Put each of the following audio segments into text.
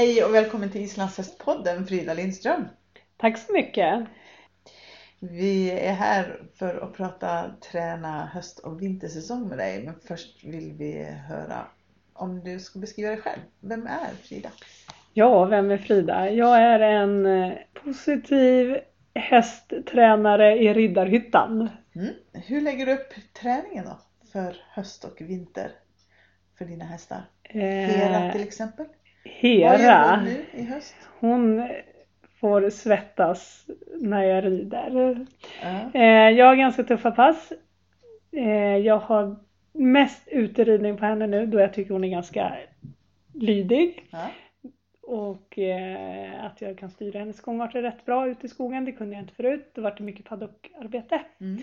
Hej och välkommen till Islandshästpodden Frida Lindström. Tack så mycket. Vi är här för att prata träna höst och vintersäsong med dig. Men först vill vi höra om du ska beskriva dig själv. Vem är Frida? Ja, vem är Frida? Jag är en eh, positiv hästtränare i Riddarhyttan. Mm. Hur lägger du upp träningen då för höst och vinter för dina hästar? Hera till exempel? Hera, hon nu i höst? hon får svettas när jag rider. Eh, Jag har ganska tuffa pass. Eh, Jag har mest uteridning på henne nu då jag tycker hon är ganska lydig. Ja. Och eh, att jag kan styra hennes gångarter rätt bra ute i skogen. Det kunde jag inte förut. Det var det mycket paddockarbete. Mm.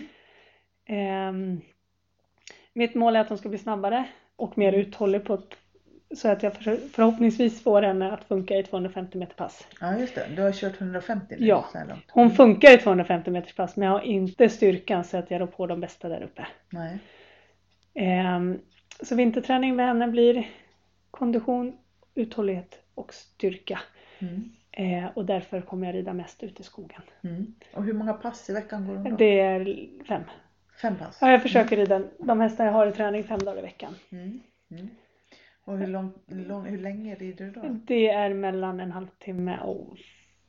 Ehm, mitt mål är att hon ska bli snabbare och mer uthållig på ett, så att jag för, förhoppningsvis får henne att funka i 250 meter pass. ja, just det. Du har kört 150 nu Ja. så här långt. Hon funkar i 250 meters pass men jag har inte styrkan så att jag rår på de bästa där uppe. Nej. Ehm, så vinterträning med henne blir kondition, uthållighet och styrka. Mm. Eh, och därför kommer jag rida mest ute i skogen. Mm. Och hur många pass i veckan går hon då? Det är fem. Fem pass? Ja, jag försöker rida de hästar jag har i träning fem dagar i veckan. Mm. Och hur, lång, lång, hur länge rider du då? Det är mellan en halvtimme och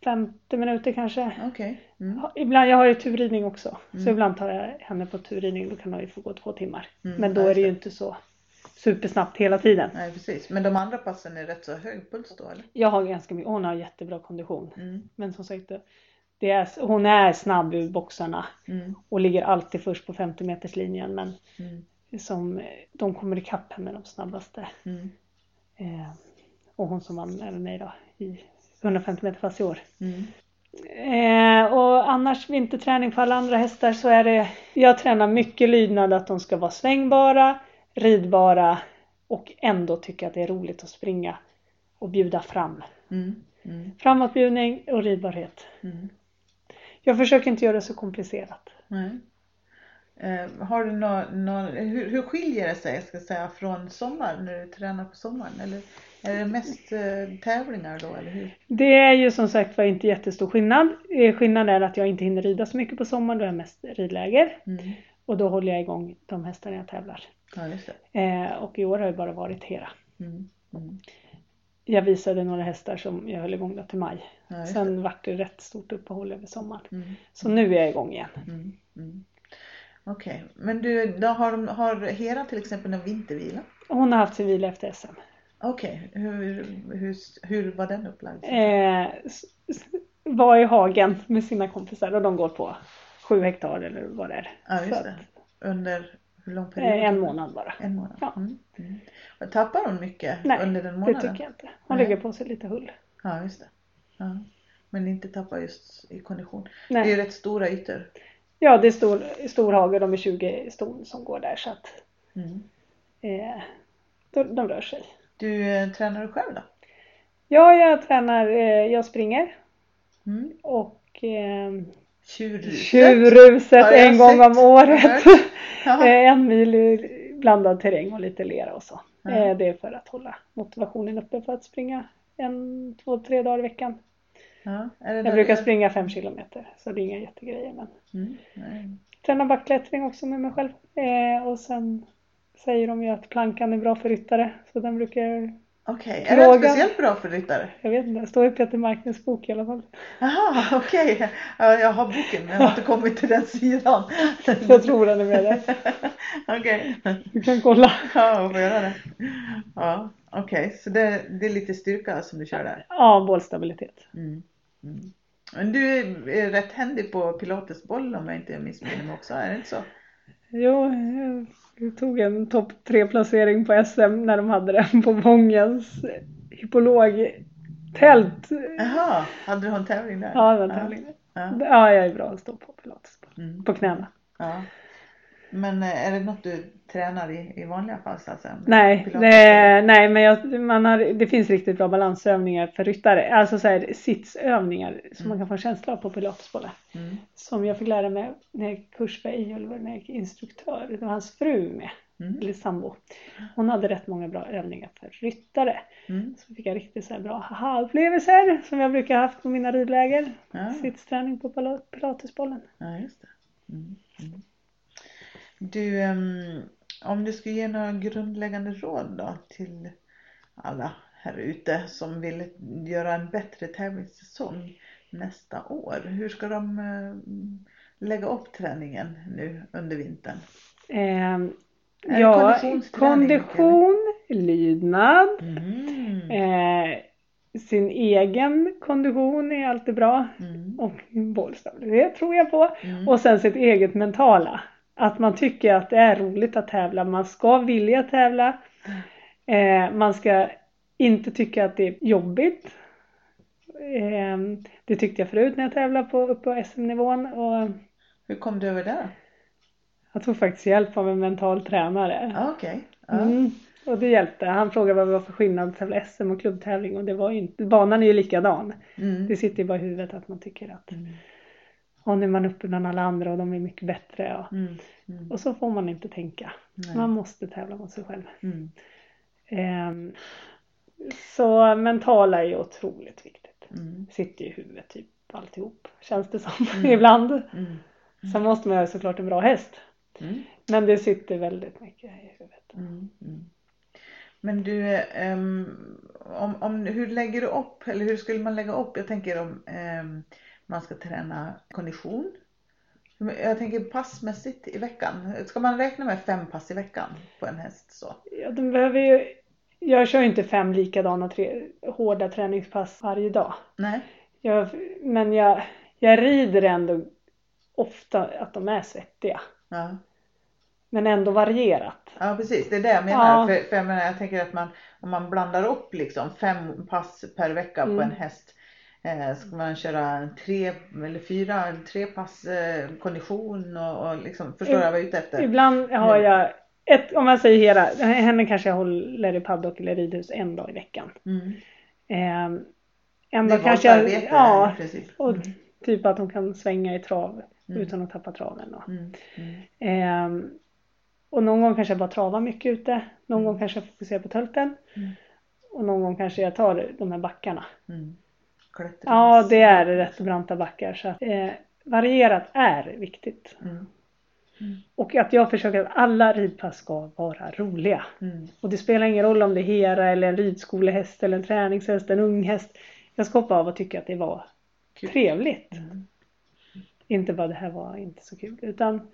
50 minuter kanske. Okej. Mm. Ibland, jag har ju turridning också. Mm. Så ibland tar jag henne på turridning. Då kan hon ju få gå två timmar. Mm. Men då är det ju inte så supersnabbt hela tiden. Nej precis. Men de andra passen är rätt så hög puls då eller? Jag har ganska mycket, hon har jättebra kondition. Mm. Men som sagt, det är, hon är snabb ur boxarna. Mm. Och ligger alltid först på 50 meters linjen. Men Mm. Som, de kommer ikapp henne de snabbaste. Mm. Eh, och hon som vann även mig då i 150 meter pass i år. Mm. Eh, och annars vinterträning på alla andra hästar så är det, jag tränar mycket lydnad att de ska vara svängbara, ridbara och ändå tycka att det är roligt att springa och bjuda fram. Mm. Mm. Framåtbjudning och ridbarhet. Mm. Jag försöker inte göra det så komplicerat. Nej. Eh, har du nå, nå, hur, hur skiljer det sig ska säga, från sommar när du tränar på sommaren? Eller är det mest eh, tävlingar då eller hur? Det är ju som sagt var inte jättestor skillnad. Eh, Skillnaden är att jag inte hinner rida så mycket på sommaren, då är jag mest ridläger. Mm. Och då håller jag igång de hästarna jag tävlar. Ja. Eh, och i år har det bara varit Hera. Mm. Mm. Jag visade några hästar som jag höll igång då till maj. Ja. Sen vart det rätt stort uppehåll över sommaren. Mm. Så nu är jag igång igen. Okej, men du, då har, de, har Hera till exempel en vintervila? Hon har haft sin vila efter SM. Okej, hur, hur, hur var den upplagd? Eh, var i hagen med sina kompisar och de går på sju hektar eller vad det är. Ja, just det. Under hur lång period? eh, en månad bara. En månad? Ja. Mm. Mm. Tappar hon mycket Nej, under den Det månaden? tycker jag inte. Hon Nej. lägger på sig lite hull. Ja, just det. Ja. Men inte tappar just i kondition. Det är ju Nej. rätt stora ytor. Ja, det är stor, stor hage. De är 20 ston som går där så att Mm. eh, de, de rör sig. Du, eh, tränar du själv då? Ja, jag tränar. Eh, jag springer Mm. och eh, Tjurruset? Tjurruset en gång om året. Ja. Eh, en mil i blandad terräng och lite lera och så. Eh, Det är för att hålla motivationen uppe för att springa en, två, tre dagar i veckan. Ja. Det Jag brukar springa fem kilometer så det är inga jättegrejer. Men Mm. Nej. tränar backklättring också med mig själv. Eh, och sen säger de ju att plankan är bra för ryttare. Så den brukar jag, Okej, är den speciellt bra för ryttare? jag vet inte, det står i Peter Markners bok i alla fall. Jaha, okej. Ja, jag har boken men jag har inte kommit till den sidan. Jag tror den är med där. Okej. Du kan kolla. Ja, jag får göra det. Ja, okej. Så det, det är lite styrka som du kör där? Ja, bålstabilitet. Mm. Mm. Men du är rätt händig på pilatesboll om jag inte missminner mig också, är det inte så? Jo, jag tog en topp tre placering på SM när de hade den på Vångens hippologtält. Jaha, hade du en tävling där? Ja, det var en tävling. Ja. Ja, jag är bra att stå på pilatesboll. Mm. På knäna. ja. Men eh, är det något du tränar i, i vanliga fall så att säga? Nej, det, nej men jag, man har, det finns riktigt bra balansövningar för ryttare. Alltså så här, sitsövningar som man kan få en känsla av på pilatesbollen. Mm. Som jag fick lära mig när jag gick kurs för Ejolver när jag gick instruktör. Det var hans fru med. Mm. eller sambo. Hon hade rätt många bra övningar för ryttare. Mm. Så fick jag riktigt så bra haha-upplevelser som jag brukar ha haft på mina ridläger. Ja. Sittsträning på pila- pilatesbollen. ja, just det. Du, ehm, om du skulle ge några grundläggande råd då till alla här ute som vill göra en bättre tävlingssäsong nästa år. Hur ska de eh, lägga upp träningen nu under vintern? Det ja, kondition, lydnad, Mm. eh, sin egen kondition är alltid bra Mm. och bollstabilitet tror jag på. Mm. Och sen sitt eget mentala. Att man tycker att det är roligt att tävla. Man ska vilja tävla. Eh, man ska inte tycka att det är jobbigt. Eh, det tyckte jag förut när jag tävlade på, upp på SM-nivån. Och Hur kom du över det? jag tog faktiskt hjälp av en mental tränare. Ja, okej. Ja. Mm. Och det hjälpte. Han frågade vad det var för skillnad att tävla SM och klubbtävling och det var ju inte, banan är ju likadan. Mm. Det sitter ju bara i huvudet att man tycker att Mm. Och nu är man uppe bland alla andra och de är mycket bättre. Och, Mm. Mm. och så får man inte tänka. Nej. Man måste tävla mot sig själv. Mm. Ehm, så mentala är ju otroligt viktigt. Mm. Sitter ju i huvudet typ alltihop känns det som Mm. ibland. Mm. Sen måste man ju såklart en bra häst. Mm. Men det sitter väldigt mycket i huvudet. Mm. Mm. Men du, ehm, om, om, hur lägger du upp, eller hur skulle man lägga upp? Jag tänker om ehm, man ska träna kondition. Jag tänker passmässigt i veckan. Ska man räkna med fem pass i veckan på en häst så? Ja, de behöver ju, jag kör ju inte fem likadana tre, hårda träningspass varje dag. Nej? Jag, men jag, jag rider ändå ofta att de är svettiga. Ja. Men ändå varierat. ja, precis. Det är det jag menar. Ja. För, för jag, menar, jag tänker att man, om man blandar upp liksom fem pass per vecka på Mm. en häst. Eh, ska man köra tre eller fyra, tre pass eh, kondition och, och liksom, förstår Ib- jag vad jag är ute efter? Ibland har jag ett, om man säger hela, henne kanske jag håller i paddock eller ridhus en dag i veckan. Mm. Eh, en dag kanske jag, ja, i och Mm. typ att hon kan svänga i trav Mm. utan att tappa traven. Och, Mm. Mm. Ehm, och någon gång kanske jag bara travar mycket ute. Någon gång kanske jag fokuserar på tölten. Och någon gång kanske jag tar de här backarna. Klättrings- Ja, det är rätt branta backar. Så att, eh, varierat är viktigt. Mm. Och att jag försöker att alla ridpass ska vara roliga. Mm. Och det spelar ingen roll om det är Hera eller en ridskolehäst eller en träningshäst, en ung häst. Jag ska hoppa av och tycka att det var Kul. trevligt. Mm. Inte bara det här var inte så kul. Utan,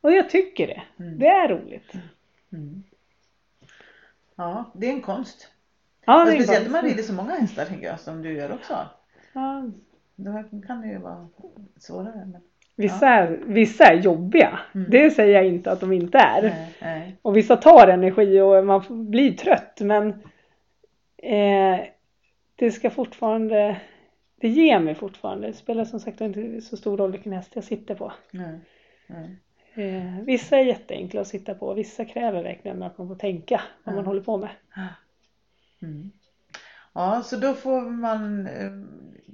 och jag tycker det. Mm. Det är roligt. Mm. Ja, det är en konst. Ja, det är speciellt om man rider så många hästar tänker jag som du gör också. Ja. Då kan det ju vara svårare. Men... Vissa, är, vissa är jobbiga. Mm. Det säger jag inte att de inte är. Nej, nej. Och vissa tar energi och man blir trött men eh, det ska fortfarande det ger mig fortfarande. Det spelar som sagt inte så stor roll vilken häst jag sitter på. nej, nej. Eh, vissa är jätteenkla att sitta på. Vissa kräver verkligen att man får tänka vad man Ja. håller på med. Mm. Ja, så då får man eh,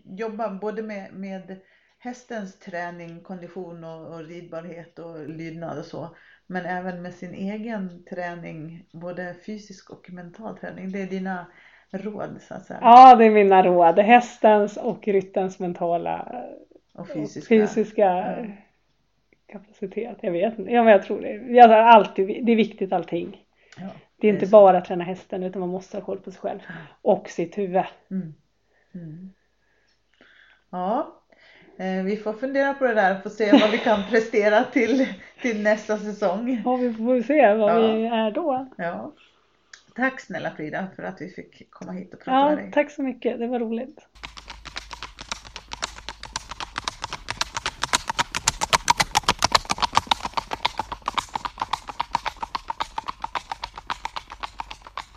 jobba både med, med hästens träning, kondition och, och ridbarhet och lydnad och så. Men även med sin egen träning, både fysisk och mental träning. Det är dina råd så att säga. Ja, det är mina råd. Hästens och ryttarens mentala och och fysiska. fysiska Ja. kapacitet. Jag vet inte. Ja, men jag tror det. Jag alltid, det är viktigt allting. Ja, Det är inte bara att träna hästen utan man måste ha koll på sig själv. Och sitt huvud. Mm. Mm. Ja, eh, vi får fundera på det där och få se vad vi kan prestera till, till nästa säsong. Ja, vi får se vad Ja. vi är då. Ja. Tack snälla Frida för att vi fick komma hit och prata med Ja, dig. tack så mycket. Det var roligt.